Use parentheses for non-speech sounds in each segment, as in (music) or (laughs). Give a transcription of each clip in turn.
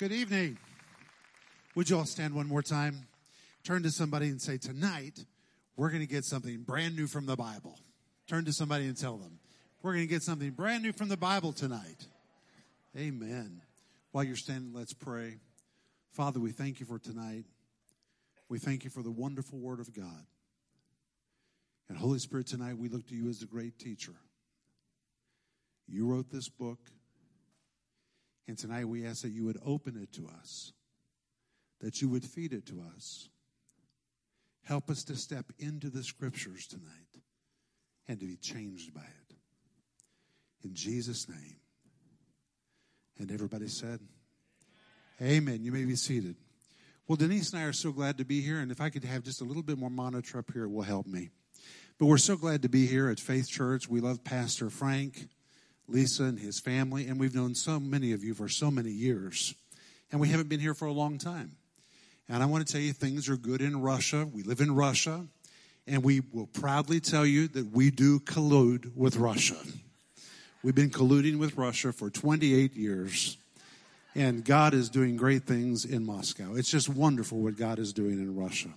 Good evening. Would you all stand one more time? Turn to somebody and say, Tonight, we're going to get something brand new from the Bible. Turn to somebody and tell them, We're going to get something brand new from the Bible tonight. Amen. While you're standing, let's pray. Father, we thank you for tonight. We thank you for the wonderful Word of God. And Holy Spirit, tonight we look to you as the great teacher. You wrote this book. And tonight we ask that you would open it to us, that you would feed it to us. Help us to step into the scriptures tonight and to be changed by it. In Jesus' name. And everybody said, Amen. You may be seated. Well, Denise and I are so glad to be here, and if I could have just a little bit more monitor up here, it will help me. But we're so glad to be here at Faith Church. We love Pastor Crank. Lisa and his family, and we've known so many of you for so many years. And we haven't been here for a long time. And I want to tell you, things are good in Russia. We live in Russia, and we will proudly tell you that we do collude with Russia. We've been colluding with Russia for 28 years, and God is doing great things in Moscow. It's just wonderful what God is doing in Russia.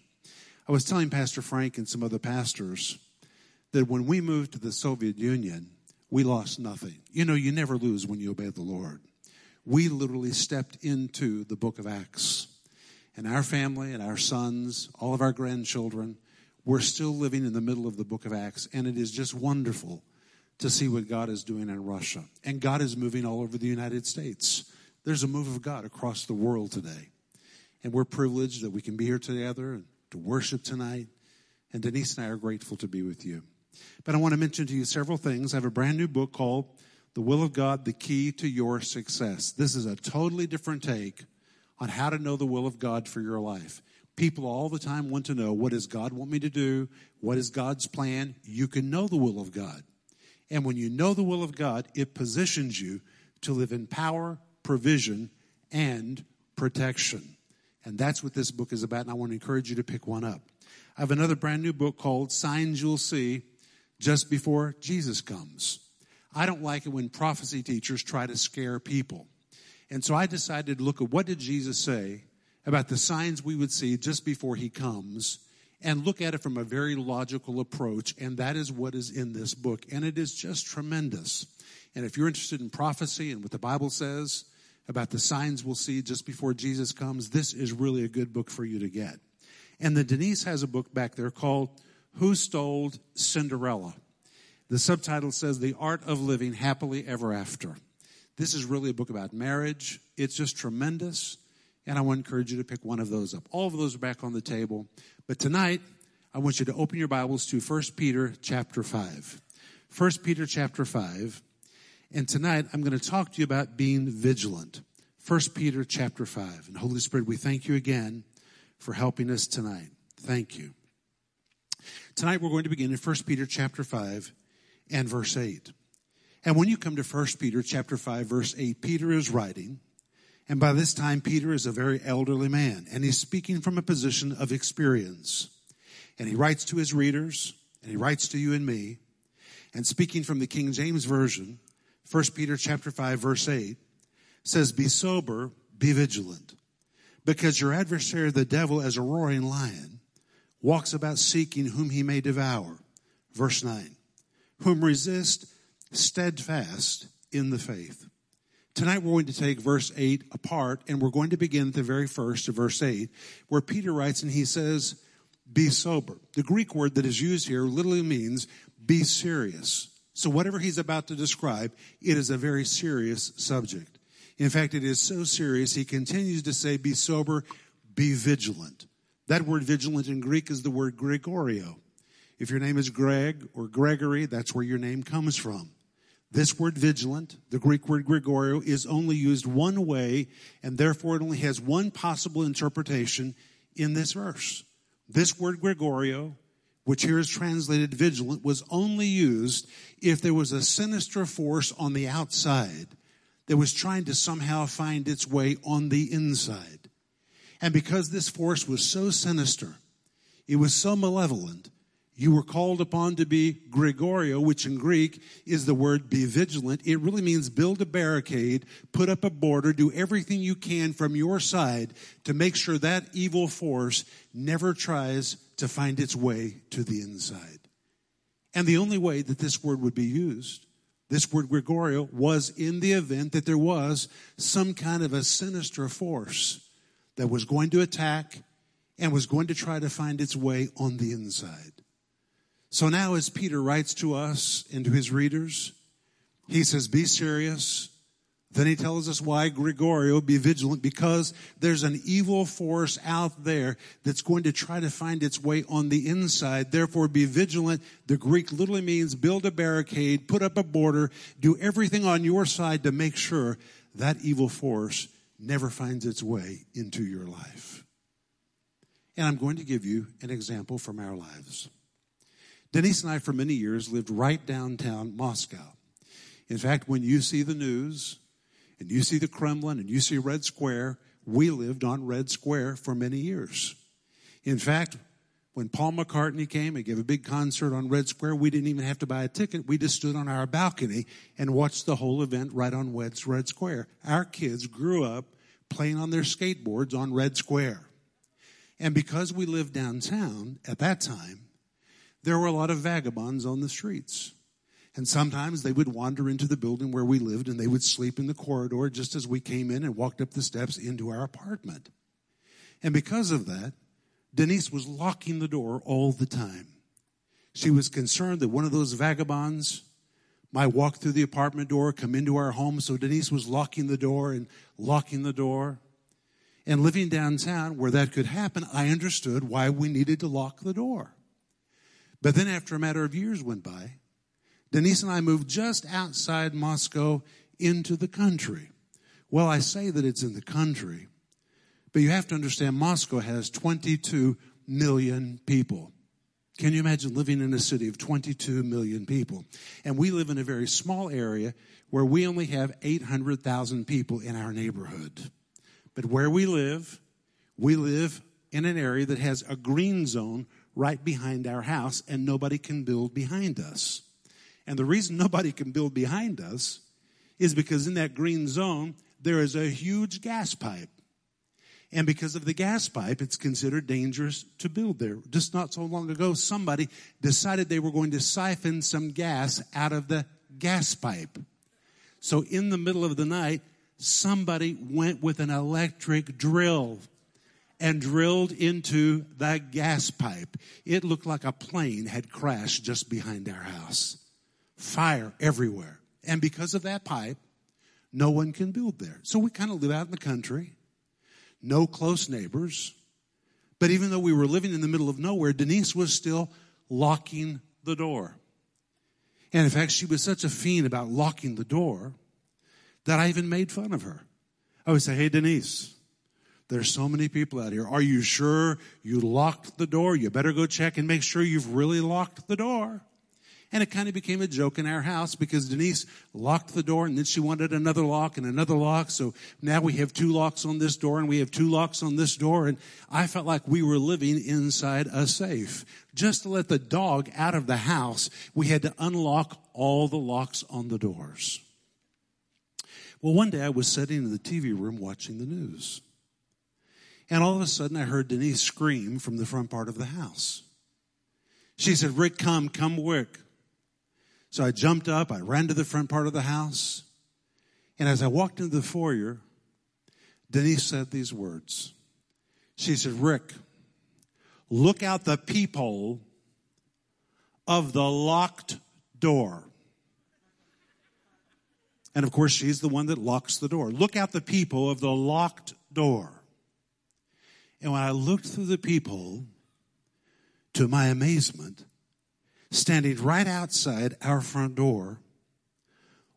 I was telling Pastor Crank and some other pastors that when we moved to the Soviet Union, we lost nothing. You know, you never lose when you obey the Lord. We literally stepped into the book of Acts. And our family and our sons, all of our grandchildren, we're still living in the middle of the book of Acts. And it is just wonderful to see what God is doing in Russia. And God is moving all over the United States. There's a move of God across the world today. And we're privileged that we can be here together and to worship tonight. And Denise and I are grateful to be with you. But I want to mention to you several things. I have a brand new book called The Will of God, The Key to Your Success. This is a totally different take on how to know the will of God for your life. People all the time want to know what does God want me to do? What is God's plan? You can know the will of God. And when you know the will of God, it positions you to live in power, provision, and protection. And that's what this book is about, and I want to encourage you to pick one up. I have another brand new book called Signs You'll See just before Jesus comes. I don't like it when prophecy teachers try to scare people. And so I decided to look at what did Jesus say about the signs we would see just before he comes and look at it from a very logical approach. And that is what is in this book. And it is just tremendous. And if you're interested in prophecy and what the Bible says about the signs we'll see just before Jesus comes, this is really a good book for you to get. And then Denise has a book back there called who Stole Cinderella? The subtitle says The Art of Living Happily Ever After. This is really a book about marriage. It's just tremendous. And I want to encourage you to pick one of those up. All of those are back on the table. But tonight, I want you to open your Bibles to 1 Peter chapter 5. 1 Peter chapter 5. And tonight, I'm going to talk to you about being vigilant. 1 Peter chapter 5. And Holy Spirit, we thank you again for helping us tonight. Thank you. Tonight we're going to begin in 1 Peter chapter 5 and verse 8. And when you come to 1 Peter chapter 5 verse 8, Peter is writing, and by this time Peter is a very elderly man, and he's speaking from a position of experience. And he writes to his readers, and he writes to you and me, and speaking from the King James Version, 1 Peter chapter 5 verse 8 says, Be sober, be vigilant, because your adversary the devil as a roaring lion walks about seeking whom he may devour. Verse 9. Whom resist steadfast in the faith. Tonight we're going to take verse 8 apart and we're going to begin at the very first of verse 8 where Peter writes and he says, be sober. The Greek word that is used here literally means be serious. So whatever he's about to describe, it is a very serious subject. In fact, it is so serious, he continues to say, be sober, be vigilant. That word vigilant in Greek is the word gregoreo. If your name is Greg or Gregory, that's where your name comes from. This word vigilant, the Greek word gregoreo, is only used one way, and therefore it only has one possible interpretation in this verse. This word gregoreo, which here is translated vigilant, was only used if there was a sinister force on the outside that was trying to somehow find its way on the inside. And because this force was so sinister, it was so malevolent, you were called upon to be gregoreo, which in Greek is the word be vigilant. It really means build a barricade, put up a border, do everything you can from your side to make sure that evil force never tries to find its way to the inside. And the only way that this word would be used, this word gregoreo, was in the event that there was some kind of a sinister force that was going to attack and was going to try to find its way on the inside. So now, as Peter writes to us and to his readers, he says, Be serious. Then he tells us why gregoreo, be vigilant, because there's an evil force out there that's going to try to find its way on the inside. Therefore, be vigilant. The Greek literally means build a barricade, put up a border, do everything on your side to make sure that evil force never finds its way into your life. And I'm going to give you an example from our lives. Denise and I, for many years, lived right downtown Moscow. In fact, when you see the news and you see the Kremlin and you see Red Square, we lived on Red Square for many years. In fact, when Paul McCartney came and gave a big concert on Red Square, we didn't even have to buy a ticket. We just stood on our balcony and watched the whole event right on Red Square. Our kids grew up playing on their skateboards on Red Square. And because we lived downtown at that time, there were a lot of vagabonds on the streets. And sometimes they would wander into the building where we lived and they would sleep in the corridor just as we came in and walked up the steps into our apartment. And because of that, Denise was locking the door all the time. She was concerned that one of those vagabonds might walk through the apartment door, come into our home. So Denise was locking the door and locking the door. And living downtown where that could happen, I understood why we needed to lock the door. But then, after a matter of years went by, Denise and I moved just outside Moscow into the country. Well, I say that it's in the country, but you have to understand Moscow has 22 million people. Can you imagine living in a city of 22 million people? And we live in a very small area where we only have 800,000 people in our neighborhood. But where we live, we live in an area that has a green zone right behind our house, and nobody can build behind us. And the reason nobody can build behind us is because in that green zone, there is a huge gas pipe. And because of the gas pipe, it's considered dangerous to build there. Just not so long ago, somebody decided they were going to siphon some gas out of the gas pipe. So in the middle of the night, somebody went with an electric drill and drilled into the gas pipe. It looked like a plane had crashed just behind our house. Fire everywhere. And because of that pipe, no one can build there. So we kind of live out in the country, no close neighbors. But even though we were living in the middle of nowhere, Denise was still locking the door. And in fact, she was such a fiend about locking the door that I even made fun of her. I would say, Hey, Denise, there's so many people out here. Are you sure you locked the door? You better go check and make sure you've really locked the door. And it kind of became a joke in our house because Denise locked the door and then she wanted another lock and another lock. So now we have two locks on this door and we have two locks on this door. And I felt like we were living inside a safe. Just to let the dog out of the house, we had to unlock all the locks on the doors. Well, one day I was sitting in the TV room watching the news. And all of a sudden, I heard Denise scream from the front part of the house. She said, Rick, come, come quick. So I jumped up, I ran to the front part of the house. And as I walked into the foyer, Denise said these words. She said, Rick, look out the peephole of the locked door. And of course, she's the one that locks the door. Look out the peephole of the locked door. And when I looked through the peephole, to my amazement, standing right outside our front door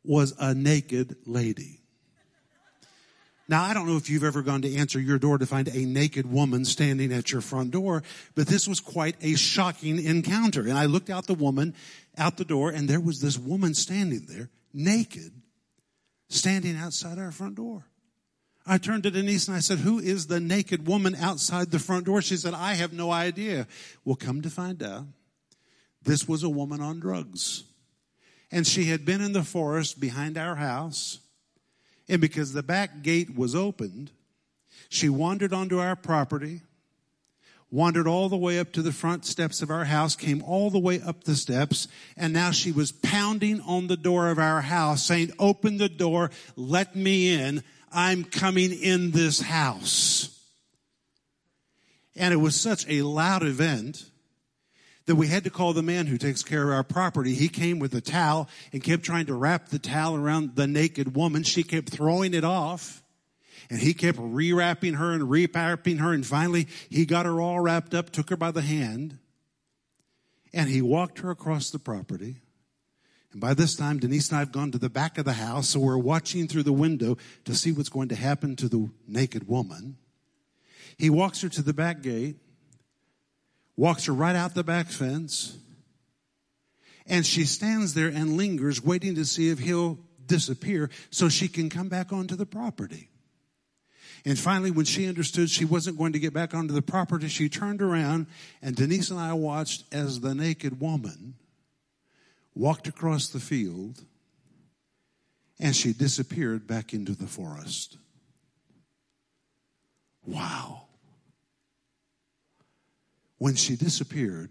was a naked lady. Now, I don't know if you've ever gone to answer your door to find a naked woman standing at your front door, but this was quite a shocking encounter. And I looked out the woman, out the door, and there was this woman standing there, naked, standing outside our front door. I turned to Denise and I said, Who is the naked woman outside the front door? She said, I have no idea. Well, come to find out, This was a woman on drugs. And she had been in the forest behind our house. And because the back gate was opened, she wandered onto our property, wandered all the way up to the front steps of our house, came all the way up the steps, and now she was pounding on the door of our house saying, open the door, let me in, I'm coming in this house. And it was such a loud event that we had to call the man who takes care of our property. He came with a towel and kept trying to wrap the towel around the naked woman. She kept throwing it off. And he kept rewrapping her and rewrapping her. And finally, he got her all wrapped up, took her by the hand, and he walked her across the property. And by this time, Denise and I have gone to the back of the house, so we're watching through the window to see what's going to happen to the naked woman. He walks her to the back gate, walks her right out the back fence, and she stands there and lingers, waiting to see if he'll disappear so she can come back onto the property. And finally, when she understood she wasn't going to get back onto the property, she turned around and Denise and I watched as the naked woman walked across the field and she disappeared back into the forest. Wow. When she disappeared,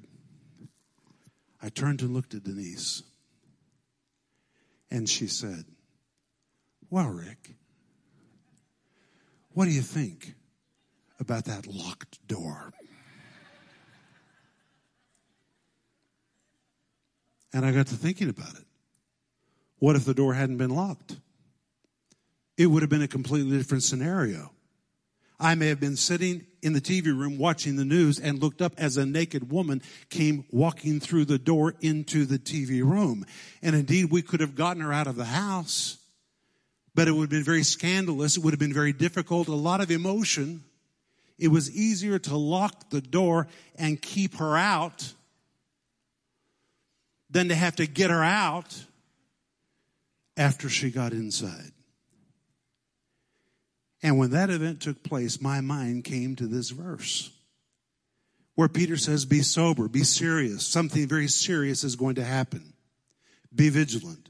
I turned and looked at Denise and she said, Well, Rick, what do you think about that locked door? And I got to thinking about it. What if the door hadn't been locked? It would have been a completely different scenario. I may have been sitting in the TV room watching the news and looked up as a naked woman came walking through the door into the TV room. And indeed, we could have gotten her out of the house but it would have been very scandalous. It would have been very difficult, a lot of emotion. It was easier to lock the door and keep her out than to have to get her out after she got inside. And when that event took place, my mind came to this verse where Peter says, Be sober, be serious. Something very serious is going to happen. Be vigilant.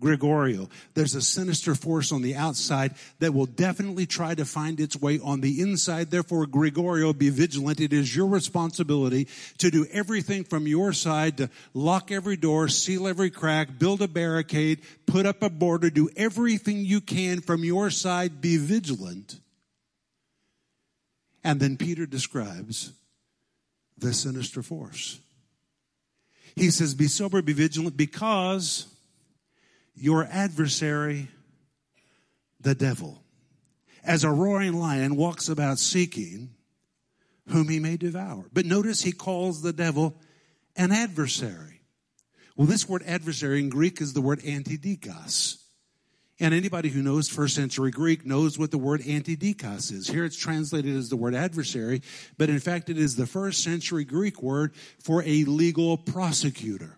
Gregorio. There's a sinister force on the outside that will definitely try to find its way on the inside. Therefore, gregoreo, be vigilant. It is your responsibility to do everything from your side to lock every door, seal every crack, build a barricade, put up a border, do everything you can from your side. Be vigilant. And then Peter describes the sinister force. He says, be sober, be vigilant because your adversary, the devil, as a roaring lion walks about seeking whom he may devour. But notice he calls the devil an adversary. Well, this word adversary in Greek is the word antidikos. And anybody who knows first century Greek knows what the word antidikos is. Here it's translated as the word adversary, but in fact it is the first century Greek word for a legal prosecutor.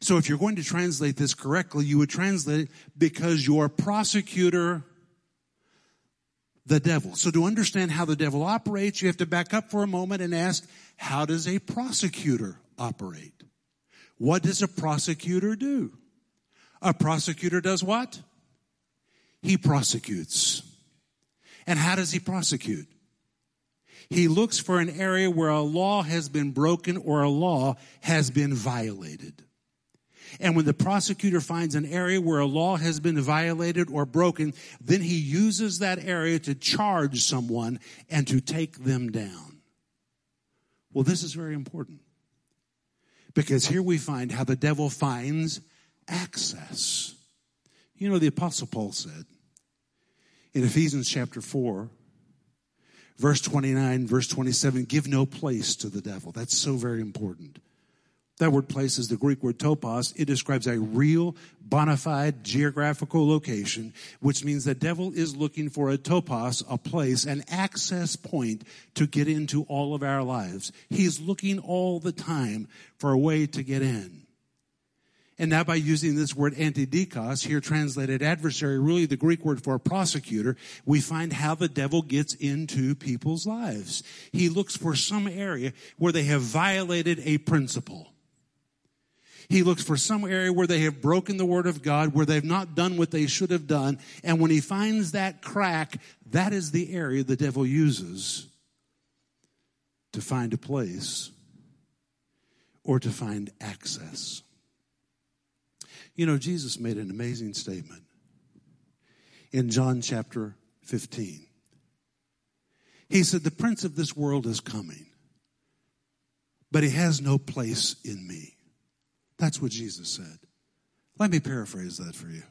So if you're going to translate this correctly, you would translate it because your prosecutor, the devil. So to understand how the devil operates, you have to back up for a moment and ask, how does a prosecutor operate? What does a prosecutor do? A prosecutor does what? He prosecutes. And how does he prosecute? He looks for an area where a law has been broken or a law has been violated. And when the prosecutor finds an area where a law has been violated or broken, then he uses that area to charge someone and to take them down. Well, this is very important because here we find how the devil finds access. You know, the Apostle Paul said in Ephesians chapter 4, verse 29, verse 27, give no place to the devil. That's so very important. That word place is the Greek word topos. It describes a real, bona fide geographical location, which means the devil is looking for a topos, a place, an access point to get into all of our lives. He's looking all the time for a way to get in. And now by using this word antidikos, here translated adversary, really the Greek word for a prosecutor, we find how the devil gets into people's lives. He looks for some area where they have violated a principle He looks for some area where they have broken the word of God, where they've not done what they should have done. And when he finds that crack, that is the area the devil uses to find a place or to find access. You know, Jesus made an amazing statement in John chapter 15. He said, The prince of this world is coming, but he has no place in me. That's what Jesus said. Let me paraphrase that for you.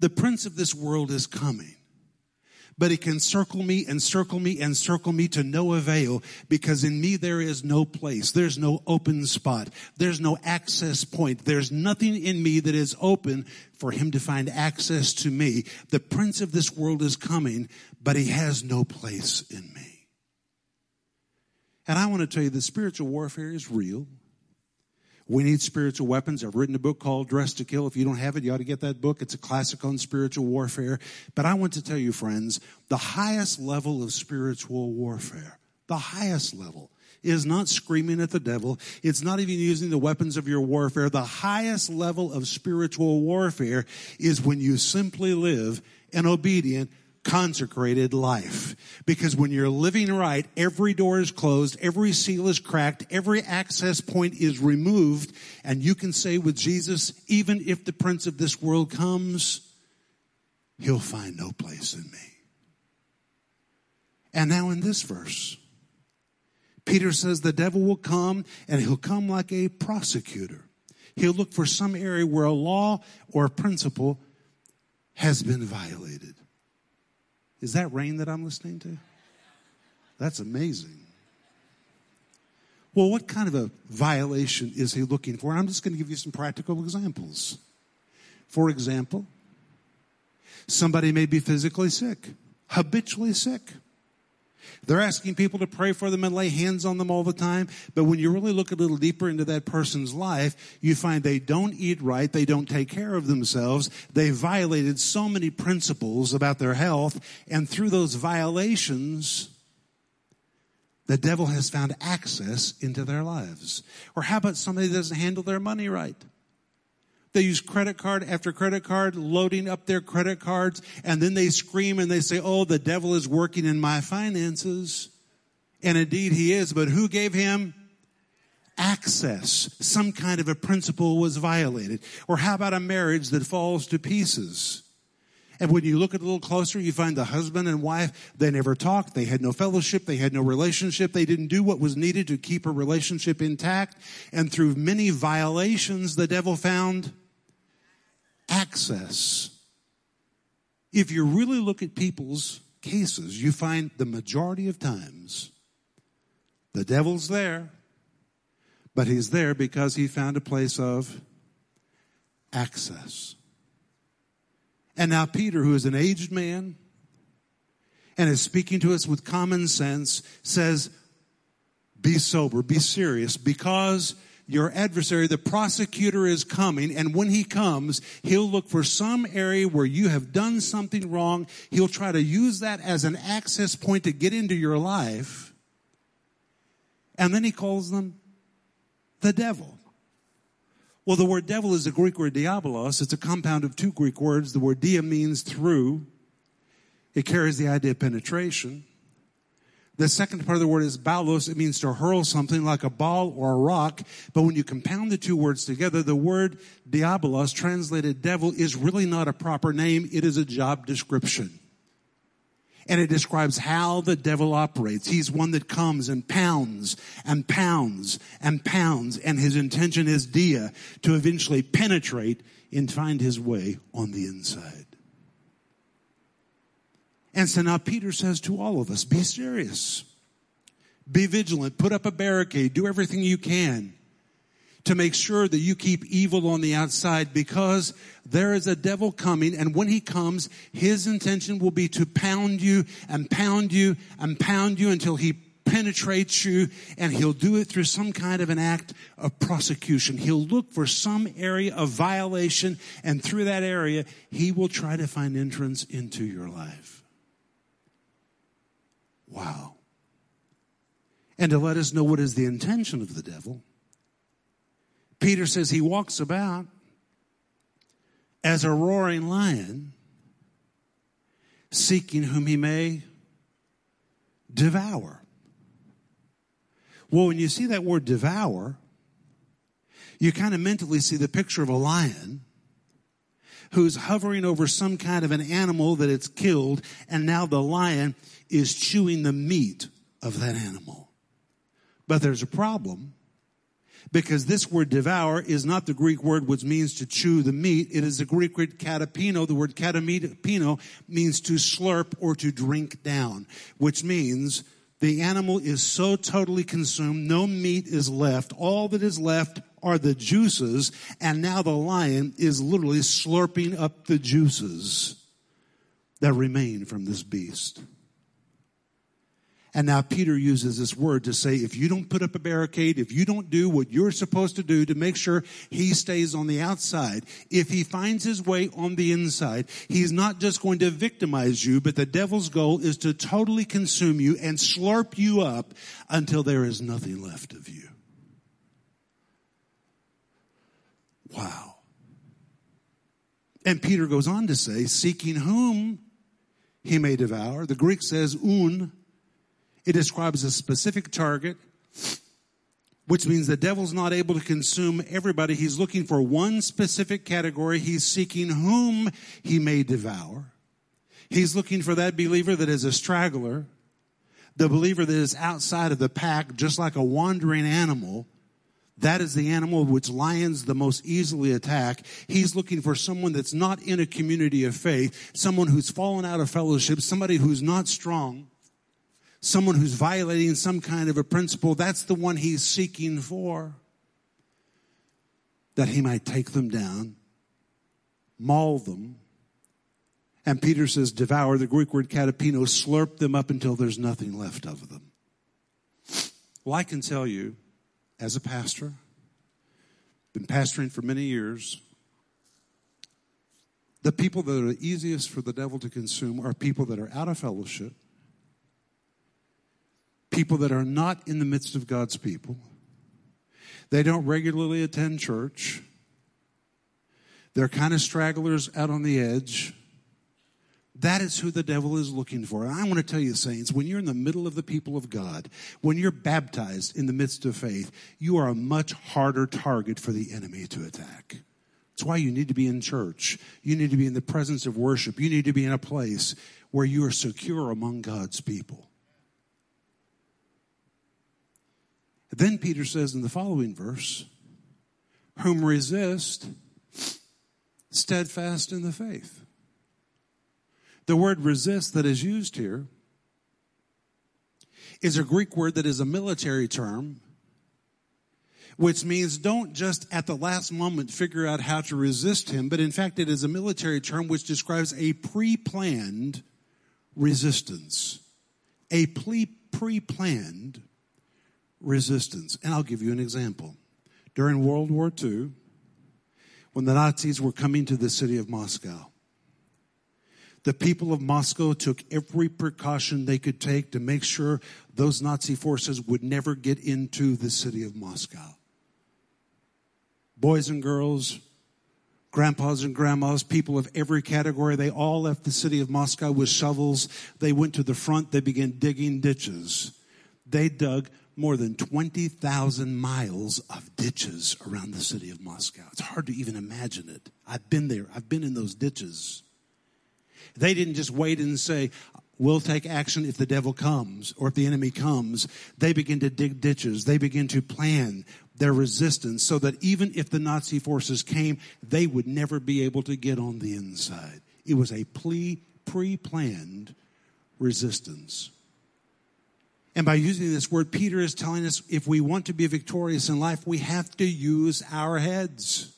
The prince of this world is coming, but he can circle me and circle me and circle me to no avail because in me there is no place. There's no open spot. There's no access point. There's nothing in me that is open for him to find access to me. The prince of this world is coming, but he has no place in me. And I want to tell you that spiritual warfare is real. We need spiritual weapons. I've written a book called Dress to Kill. If you don't have it, you ought to get that book. It's a classic on spiritual warfare. But I want to tell you, friends, the highest level of spiritual warfare, the highest level, is not screaming at the devil. It's not even using the weapons of your warfare. The highest level of spiritual warfare is when you simply live an obedient, consecrated life. Because when you're living right, every door is closed, every seal is cracked, every access point is removed, and you can say with Jesus, even if the prince of this world comes, he'll find no place in me. And now in this verse, Peter says the devil will come and he'll come like a prosecutor. He'll look for some area where a law or a principle has been violated. Is that rain that I'm listening to? That's amazing. Well, what kind of a violation is he looking for? I'm just going to give you some practical examples. For example, somebody may be physically sick, habitually sick. They're asking people to pray for them and lay hands on them all the time. But when you really look a little deeper into that person's life, you find they don't eat right. They don't take care of themselves. They violated so many principles about their health. And through those violations, the devil has found access into their lives. Or how about somebody that doesn't handle their money right? They use credit card after credit card, loading up their credit cards, and then they scream and they say, Oh, the devil is working in my finances. And indeed he is, but who gave him access? Some kind of a principle was violated. Or how about a marriage that falls to pieces? And when you look at a little closer, you find the husband and wife, they never talked. They had no fellowship. They had no relationship. They didn't do what was needed to keep a relationship intact. And through many violations, the devil found access. If you really look at people's cases, you find the majority of times the devil's there, but he's there because he found a place of access. And now Peter, who is an aged man and is speaking to us with common sense, says, be sober, be serious, because your adversary, the prosecutor is coming, and when he comes, he'll look for some area where you have done something wrong. He'll try to use that as an access point to get into your life. And then he calls them the devil. Well, the word devil is the Greek word diabolos. It's a compound of two Greek words. The word dia means through. It carries the idea of penetration. The second part of the word is balos. It means to hurl something like a ball or a rock. But when you compound the two words together, the word diabolos, translated devil, is really not a proper name. It is a job description. And it describes how the devil operates. He's one that comes and pounds and pounds and pounds. And his intention is dia, to eventually penetrate and find his way on the inside. And so now Peter says to all of us, be serious. Be vigilant. Put up a barricade. Do everything you can to make sure that you keep evil on the outside because there is a devil coming and when he comes, his intention will be to pound you and pound you and pound you until he penetrates you and he'll do it through some kind of an act of prosecution. He'll look for some area of violation and through that area, he will try to find entrance into your life. Wow. And to let us know what is the intention of the devil, Peter says he walks about as a roaring lion, seeking whom he may devour. Well, when you see that word devour, you kind of mentally see the picture of a lion who's hovering over some kind of an animal that it's killed, and now the lion is chewing the meat of that animal. But there's a problem because this word devour is not the Greek word which means to chew the meat. It is the Greek word katapino. The word katapino means to slurp or to drink down, which means the animal is so totally consumed, no meat is left. All that is left are the juices, and now the lion is literally slurping up the juices that remain from this beast. And now Peter uses this word to say, if you don't put up a barricade, if you don't do what you're supposed to do to make sure he stays on the outside, if he finds his way on the inside, he's not just going to victimize you, but the devil's goal is to totally consume you and slurp you up until there is nothing left of you. Wow. And Peter goes on to say, seeking whom he may devour. The Greek says un it describes a specific target, which means the devil's not able to consume everybody. He's looking for one specific category. He's seeking whom he may devour. He's looking for that believer that is a straggler, the believer that is outside of the pack, just like a wandering animal. That is the animal which lions the most easily attack. He's looking for someone that's not in a community of faith, someone who's fallen out of fellowship, somebody who's not strong someone who's violating some kind of a principle, that's the one he's seeking for. That he might take them down, maul them. And Peter says, devour, the Greek word katapino, slurp them up until there's nothing left of them. Well, I can tell you, as a pastor, been pastoring for many years, the people that are easiest for the devil to consume are people that are out of fellowship, people that are not in the midst of God's people. They don't regularly attend church. They're kind of stragglers out on the edge. That is who the devil is looking for. And I want to tell you, saints, when you're in the middle of the people of God, when you're baptized in the midst of faith, you are a much harder target for the enemy to attack. That's why you need to be in church. You need to be in the presence of worship. You need to be in a place where you are secure among God's people. Then Peter says in the following verse, whom resist steadfast in the faith. The word resist that is used here is a Greek word that is a military term, which means don't just at the last moment figure out how to resist him, but in fact it is a military term which describes a pre-planned resistance. A pre-planned resistance. And I'll give you an example. During World War II, when the Nazis were coming to the city of Moscow, the people of Moscow took every precaution they could take to make sure those Nazi forces would never get into the city of Moscow. Boys and girls, grandpas and grandmas, people of every category, they all left the city of Moscow with shovels. They went to the front, they began digging ditches. They dug more than 20,000 miles of ditches around the city of Moscow. It's hard to even imagine it. I've been there. I've been in those ditches. They didn't just wait and say, we'll take action if the devil comes or if the enemy comes. They begin to dig ditches. They begin to plan their resistance so that even if the Nazi forces came, they would never be able to get on the inside. It was a pre-planned resistance. And by using this word, Peter is telling us if we want to be victorious in life, we have to use our heads.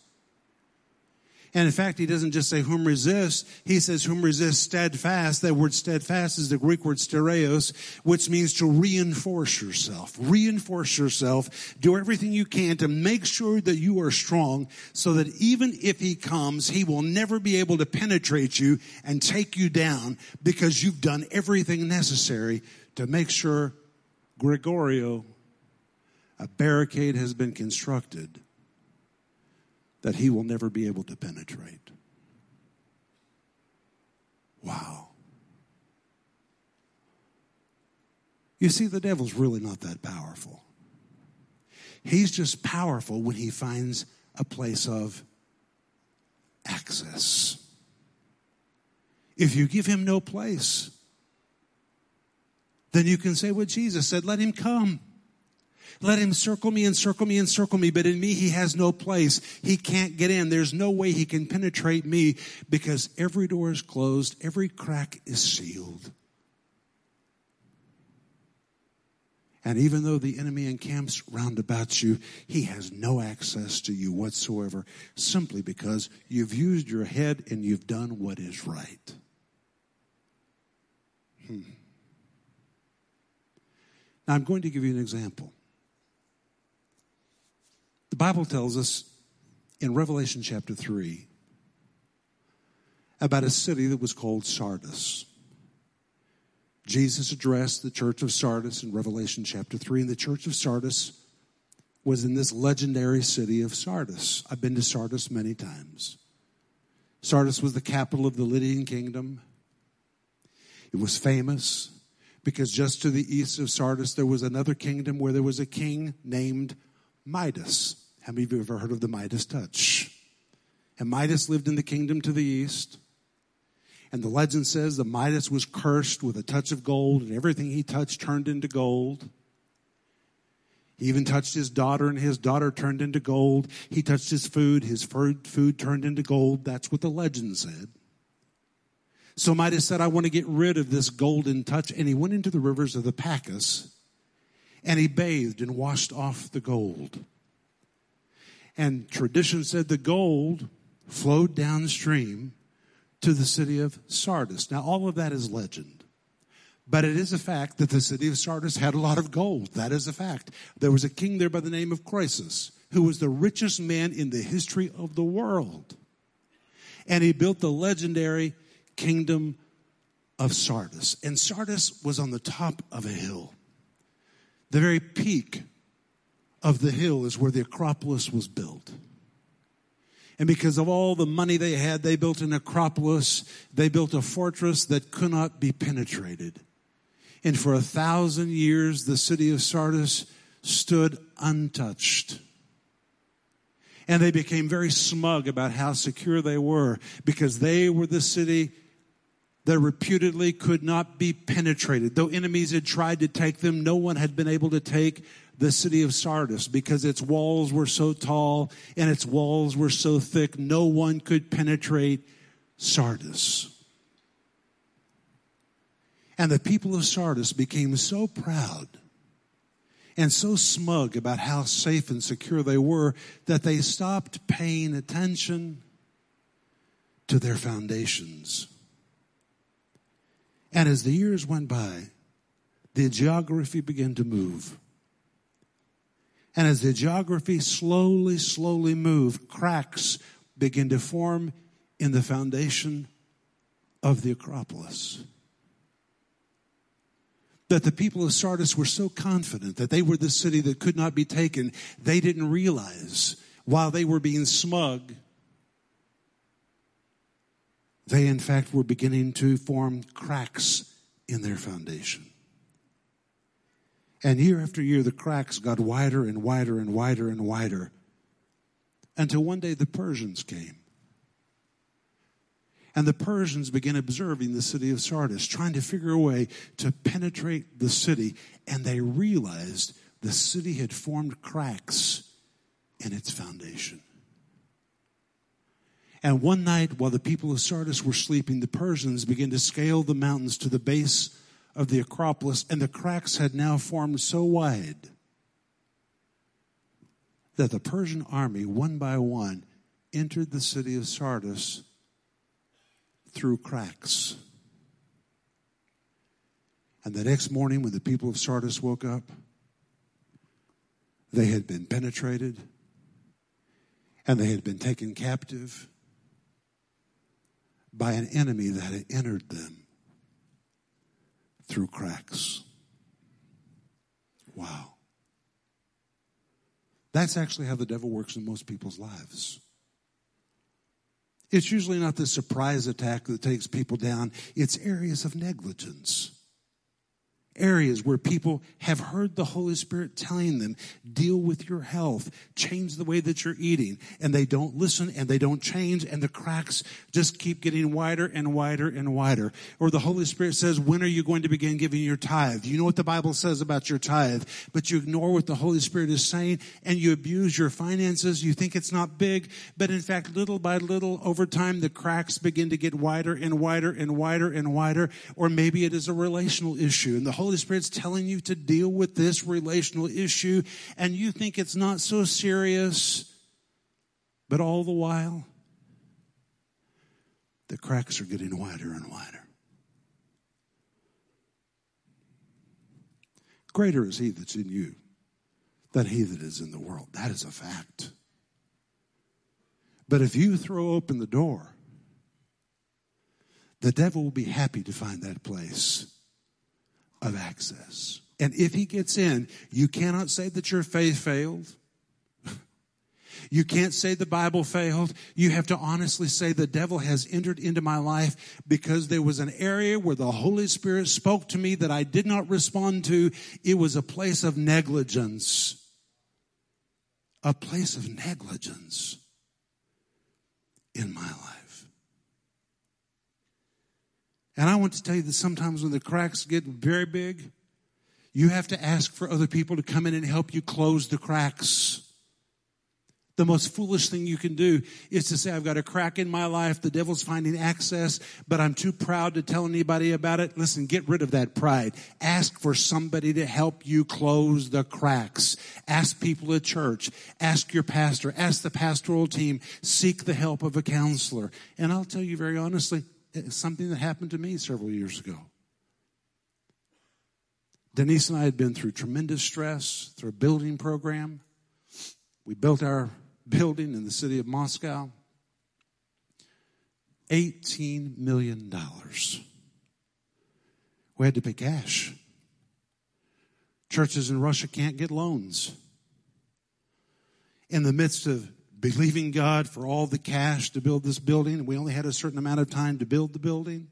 And in fact, he doesn't just say whom resist, he says whom resist steadfast. That word steadfast is the Greek word stereos, which means to reinforce yourself. Reinforce yourself. Do everything you can to make sure that you are strong so that even if he comes, he will never be able to penetrate you and take you down because you've done everything necessary to make sure gregoreo, a barricade has been constructed that he will never be able to penetrate. Wow. You see, the devil's really not that powerful. He's just powerful when he finds a place of access. If you give him no place, then you can say what Jesus said let him come. Let him circle me and circle me and circle me, but in me he has no place. He can't get in. There's no way he can penetrate me because every door is closed, every crack is sealed. And even though the enemy encamps round about you, he has no access to you whatsoever, simply because you've used your head and you've done what is right. Hmm. Now, I'm going to give you an example. The Bible tells us in Revelation chapter 3 about a city that was called Sardis. Jesus addressed the church of Sardis in Revelation chapter 3, and the church of Sardis was in this legendary city of Sardis. I've been to Sardis many times. Sardis was the capital of the Lydian kingdom. It was famous because just to the east of Sardis there was another kingdom where there was a king named Midas. How many of you have ever heard of the Midas touch? And Midas lived in the kingdom to the east. And the legend says the Midas was cursed with a touch of gold, and everything he touched turned into gold. He even touched his daughter, and his daughter turned into gold. He touched his food, his food, turned into gold. That's what the legend said. So Midas said, I want to get rid of this golden touch. And he went into the rivers of the Pacus and he bathed and washed off the gold. And tradition said the gold flowed downstream to the city of Sardis. Now, all of that is legend. But it is a fact that the city of Sardis had a lot of gold. That is a fact. There was a king there by the name of Croesus, who was the richest man in the history of the world. And he built the legendary kingdom of Sardis. And Sardis was on the top of a hill. The very peak of the hill is where the Acropolis was built. And because of all the money they had, they built an Acropolis. They built a fortress that could not be penetrated. And for a thousand years, the city of Sardis stood untouched. And they became very smug about how secure they were because they were the city that reputedly could not be penetrated. Though enemies had tried to take them, no one had been able to take the city of Sardis because its walls were so tall and its walls were so thick, no one could penetrate Sardis. And the people of Sardis became so proud and so smug about how safe and secure they were that they stopped paying attention to their foundations. And as the years went by, the geography began to move. And as the geography slowly, slowly moved, cracks began to form in the foundation of the Acropolis. That the people of Sardis were so confident that they were the city that could not be taken, they didn't realize while they were being smug they, in fact, were beginning to form cracks in their foundation. And year after year, the cracks got wider and wider and wider and wider until one day the Persians came. And the Persians began observing the city of Sardis, trying to figure a way to penetrate the city. And they realized the city had formed cracks in its foundation. And one night, while the people of Sardis were sleeping, the Persians began to scale the mountains to the base of the Acropolis, and the cracks had now formed so wide that the Persian army, one by one, entered the city of Sardis through cracks. And the next morning, when the people of Sardis woke up, they had been penetrated and they had been taken captive by an enemy that had entered them through cracks. Wow. That's actually how the devil works in most people's lives. It's usually not the surprise attack that takes people down, it's areas of negligence areas where people have heard the Holy Spirit telling them, deal with your health, change the way that you're eating, and they don't listen and they don't change, and the cracks just keep getting wider and wider and wider. Or the Holy Spirit says, when are you going to begin giving your tithe? You know what the Bible says about your tithe, but you ignore what the Holy Spirit is saying, and you abuse your finances. You think it's not big, but in fact, little by little, over time, the cracks begin to get wider and wider and wider and wider, or maybe it is a relational issue, and the Holy Spirit's telling you to deal with this relational issue and you think it's not so serious, but all the while, the cracks are getting wider and wider. Greater is he that's in you than he that is in the world. That is a fact. But if you throw open the door, the devil will be happy to find that place of access. And if he gets in, you cannot say that your faith failed. (laughs) You can't say the Bible failed. You have to honestly say the devil has entered into my life because there was an area where the Holy Spirit spoke to me that I did not respond to. It was a place of negligence. A place of negligence in my life. And I want to tell you that sometimes when the cracks get very big, you have to ask for other people to come in and help you close the cracks. The most foolish thing you can do is to say, I've got a crack in my life. The devil's finding access, but I'm too proud to tell anybody about it. Listen, get rid of that pride. Ask for somebody to help you close the cracks. Ask people at church. Ask your pastor. Ask the pastoral team. Seek the help of a counselor. And I'll tell you very honestly, something that happened to me several years ago. Denise and I had been through tremendous stress through a building program. We built our building in the city of Moscow. $18 million. We had to pay cash. Churches in Russia can't get loans. In the midst of believing God for all the cash to build this building. We only had a certain amount of time to build the building.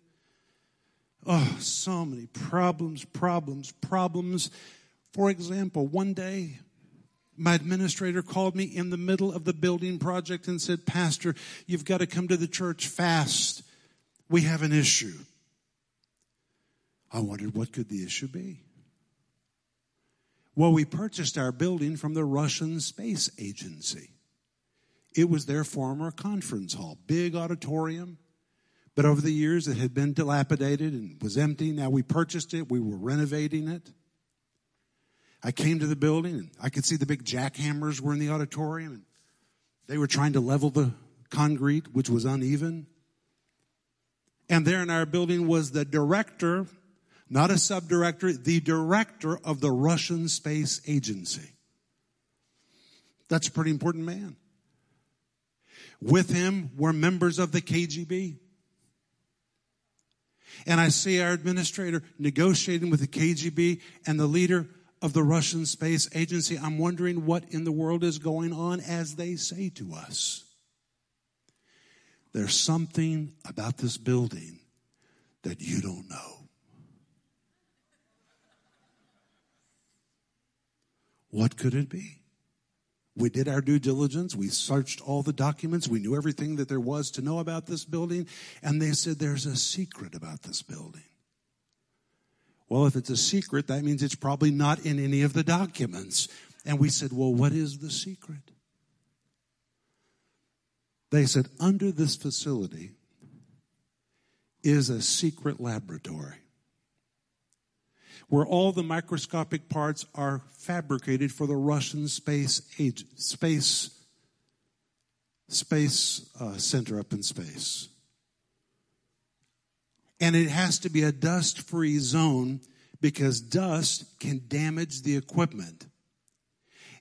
Oh, so many problems, problems, problems. For example, one day, my administrator called me in the middle of the building project and said, Pastor, you've got to come to the church fast. We have an issue. I wondered what could the issue be? Well, we purchased our building from the Russian Space Agency. It was their former conference hall, big auditorium. But over the years, it had been dilapidated and was empty. Now we purchased it, we were renovating it. I came to the building and I could see the big jackhammers were in the auditorium and they were trying to level the concrete, which was uneven. And there in our building was the director, not a subdirector, the director of the Russian Space Agency. That's a pretty important man. With him were members of the KGB. And I see our administrator negotiating with the KGB and the leader of the Russian Space Agency. I'm wondering what in the world is going on as they say to us. There's something about this building that you don't know. What could it be? We did our due diligence. We searched all the documents. We knew everything that there was to know about this building. And they said there's a secret about this building. Well, if it's a secret, that means it's probably not in any of the documents. And we said, well, what is the secret? They said, under this facility is a secret laboratory where all the microscopic parts are fabricated for the Russian space age, space space uh, center up in space. And it has to be a dust free zone because dust can damage the equipment.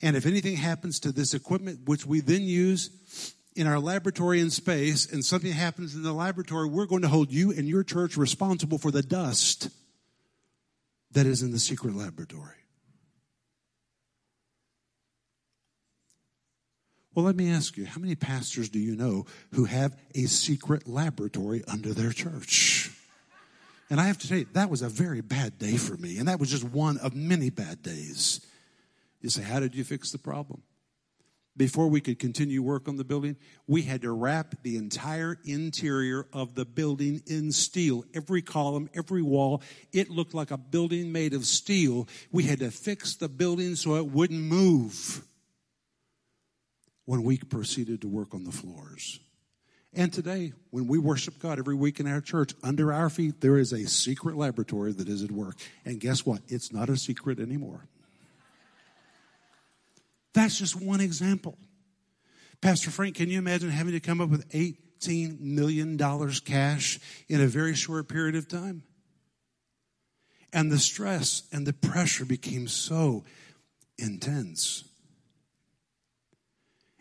And if anything happens to this equipment, which we then use in our laboratory in space, and something happens in the laboratory, we're going to hold you and your church responsible for the dust that is in the secret laboratory. Well, let me ask you, how many pastors do you know who have a secret laboratory under their church? And I have to tell you, that was a very bad day for me. And that was just one of many bad days. You say, how did you fix the problem? Before we could continue work on the building, we had to wrap the entire interior of the building in steel. Every column, every wall, it looked like a building made of steel. We had to fix the building so it wouldn't move when we proceeded to work on the floors. And today, when we worship God every week in our church, under our feet, there is a secret laboratory that is at work. And guess what? It's not a secret anymore. That's just one example. Pastor Crank, can you imagine having to come up with $18 million cash in a very short period of time? And the stress and the pressure became so intense.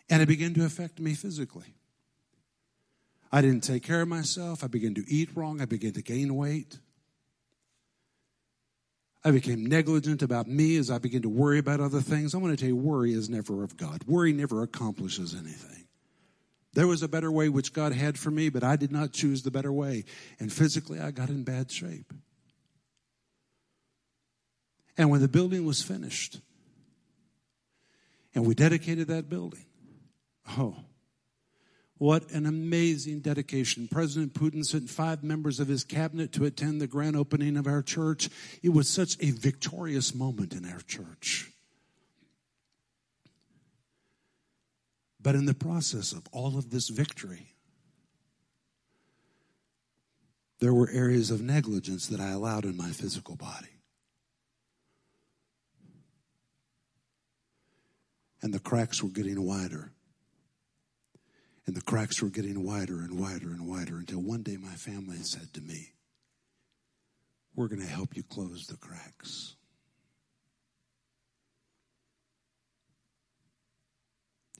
And it began to affect me physically. I didn't take care of myself. I began to eat wrong. I began to gain weight. I became negligent about me as I began to worry about other things. I want to tell you, worry is never of God. Worry never accomplishes anything. There was a better way which God had for me, but I did not choose the better way. And physically, I got in bad shape. And when the building was finished, and we dedicated that building, oh, what an amazing dedication. President Putin sent five members of his cabinet to attend the grand opening of our church. It was such a victorious moment in our church. But in the process of all of this victory, there were areas of negligence that I allowed in my physical body. And the cracks were getting wider. And the cracks were getting wider and wider and wider until one day my family said to me, We're going to help you close the cracks.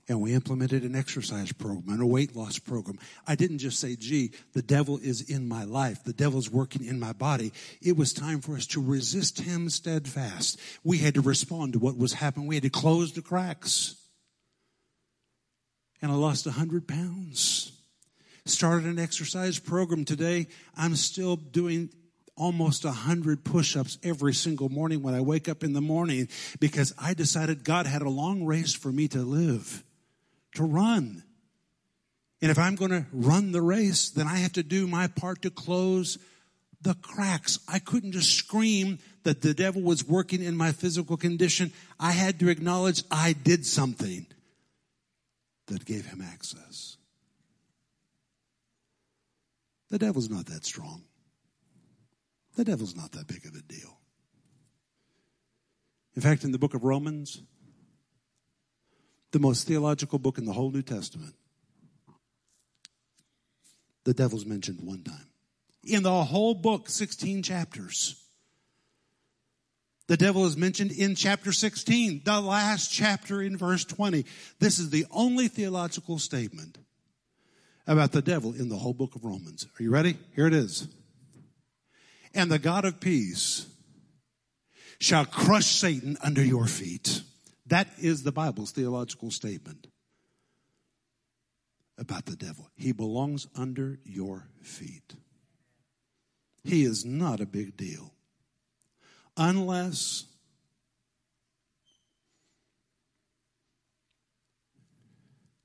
and we implemented an exercise program and a weight loss program. I didn't just say, gee, the devil is in my life. The devil's working in my body. It was time for us to resist him steadfast. We had to respond to what was happening. We had to close the cracks and I lost 100 pounds. Started an exercise program today. I'm still doing almost 100 push ups every single morning when I wake up in the morning because I decided God had a long race for me to live, to run. And if I'm going to run the race, then I have to do my part to close the cracks. I couldn't just scream that the devil was working in my physical condition. I had to acknowledge I did something that gave him access. The devil's not that strong. The devil's not that big of a deal. In fact, in the book of Romans, the most theological book in the whole New Testament, the devil's mentioned one time. In the whole book, 16 chapters. The devil is mentioned in chapter 16, the last chapter in verse 20. This is the only theological statement about the devil in the whole book of Romans. Are you ready? Here it is. And the God of peace shall crush Satan under your feet. That is the Bible's theological statement about the devil. He belongs under your feet. He is not a big deal unless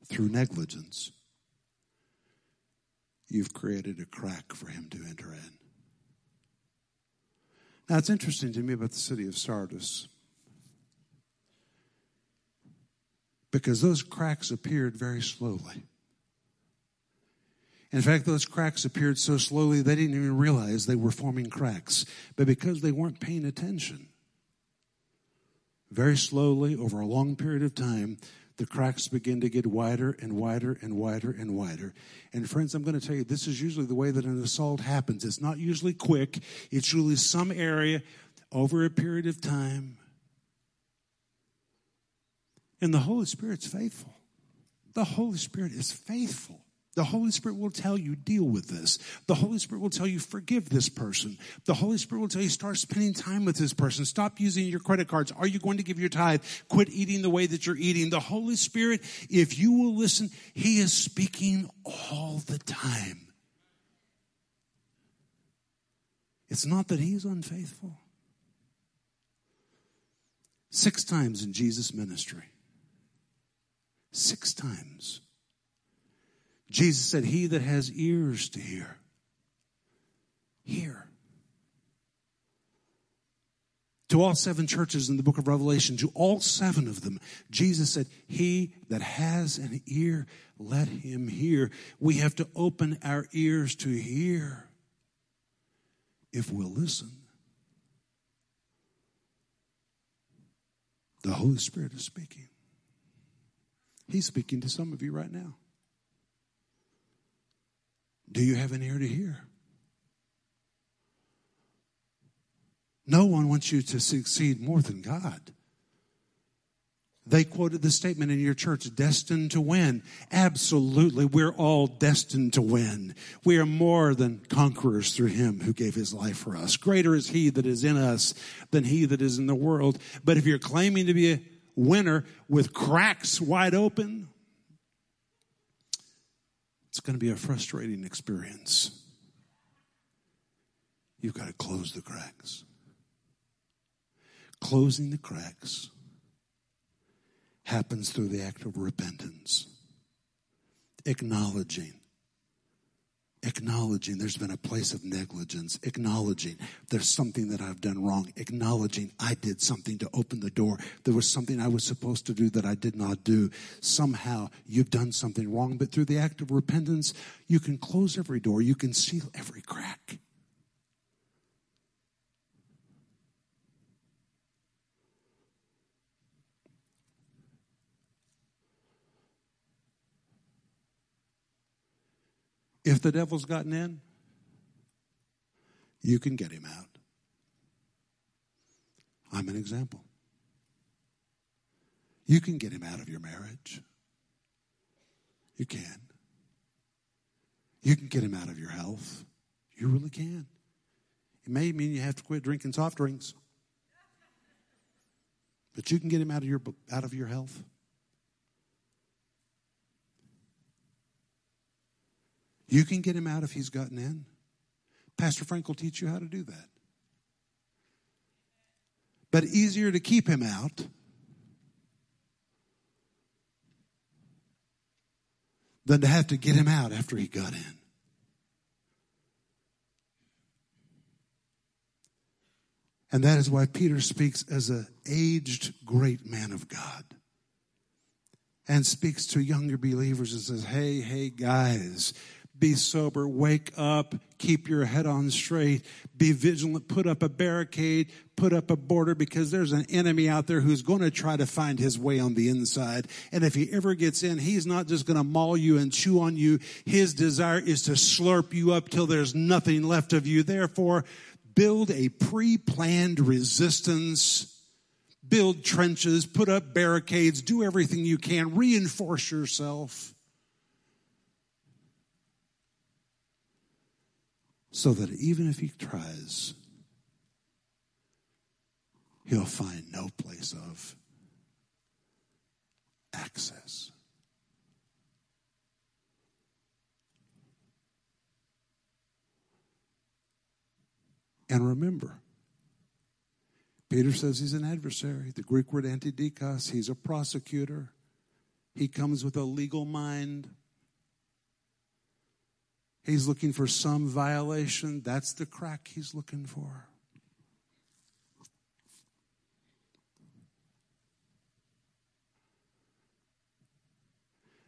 through negligence you've created a crack for him to enter in. Now, it's interesting to me about the city of Sardis because those cracks appeared very slowly. In fact, those cracks appeared so slowly they didn't even realize they were forming cracks. But because they weren't paying attention, very slowly, over a long period of time, the cracks begin to get wider and wider and wider and wider. And friends, I'm going to tell you, this is usually the way that an assault happens. It's not usually quick, it's usually some area over a period of time. And the Holy Spirit's faithful. The Holy Spirit is faithful. The Holy Spirit will tell you, deal with this. The Holy Spirit will tell you, forgive this person. The Holy Spirit will tell you, start spending time with this person. Stop using your credit cards. Are you going to give your tithe? Quit eating the way that you're eating. The Holy Spirit, if you will listen, He is speaking all the time. It's not that He's unfaithful. Six times in Jesus' ministry. Six times Jesus said, He that has ears to hear, hear. To all seven churches in the book of Revelation, to all seven of them, Jesus said, He that has an ear, let him hear. We have to open our ears to hear if we'll listen. The Holy Spirit is speaking. He's speaking to some of you right now. Do you have an ear to hear? No one wants you to succeed more than God. They quoted the statement in your church, destined to win. Absolutely. We're all destined to win. We are more than conquerors through him who gave his life for us. Greater is he that is in us than he that is in the world. But if you're claiming to be a winner with cracks wide open, it's going to be a frustrating experience. You've got to close the cracks. Closing the cracks happens through the act of repentance, acknowledging acknowledging there's been a place of negligence, acknowledging there's something that I've done wrong, acknowledging I did something to open the door. There was something I was supposed to do that I did not do. Somehow you've done something wrong, but through the act of repentance, you can close every door, you can seal every crack. If the devil's gotten in, you can get him out. I'm an example. You can get him out of your marriage. You can. You can get him out of your health. You really can. It may mean you have to quit drinking soft drinks. But you can get him out of your out of your health. You can get him out if he's gotten in. Pastor Crank will teach you how to do that. But easier to keep him out than to have to get him out after he got in. And that is why Peter speaks as an aged great man of God and speaks to younger believers and says, Hey, hey, guys, be sober, wake up, keep your head on straight, be vigilant, put up a barricade, put up a border because there's an enemy out there who's going to try to find his way on the inside. And if he ever gets in, he's not just going to maul you and chew on you. His desire is to slurp you up till there's nothing left of you. Therefore, build a pre-planned resistance build trenches, put up barricades, do everything you can, reinforce yourself. So that even if he tries, he'll find no place of access. And remember, Peter says he's an adversary. The Greek word antidikos, he's a prosecutor. He comes with a legal mind. He's looking for some violation. That's the crack he's looking for.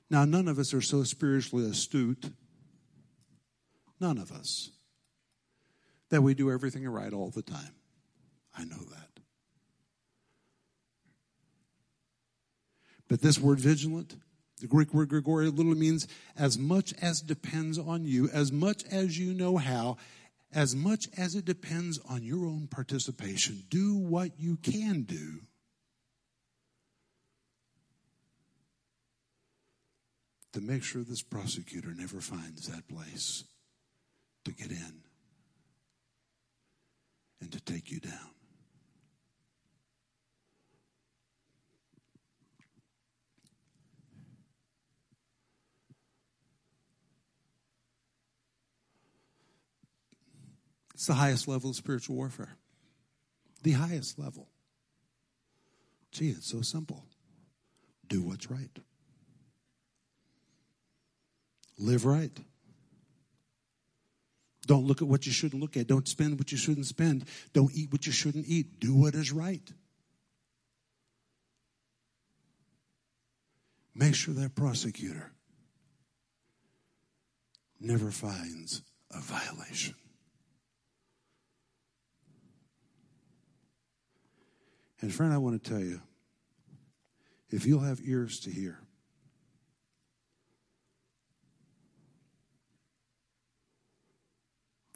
Now, none of us are so spiritually astute, none of us, that we do everything right all the time. I know that. But this word vigilant, the Greek word gregoreo literally means as much as depends on you, as much as you know how, as much as it depends on your own participation. Do what you can do to make sure this prosecutor never finds that place to get in and to take you down. It's the highest level of spiritual warfare. The highest level. Gee, it's so simple. Do what's right. Live right. Don't look at what you shouldn't look at. Don't spend what you shouldn't spend. Don't eat what you shouldn't eat. Do what is right. Make sure that prosecutor never finds a violation. And friend, I want to tell you if you'll have ears to hear,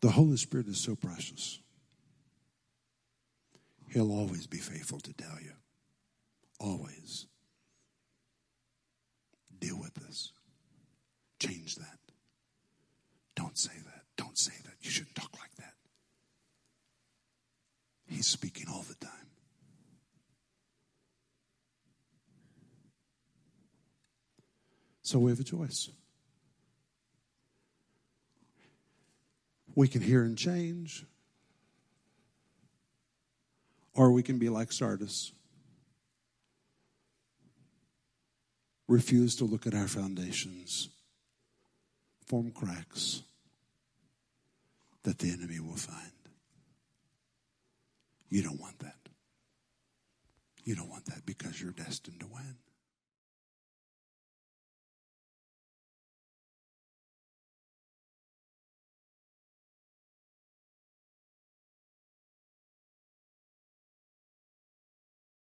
the Holy Spirit is so precious. He'll always be faithful to tell you. Always. Deal with this. Change that. Don't say that. Don't say that. You shouldn't talk like that. He's speaking all the time. So we have a choice. We can hear and change, or we can be like Sardis. Refuse to look at our foundations, form cracks that the enemy will find. You don't want that. You don't want that because you're destined to win.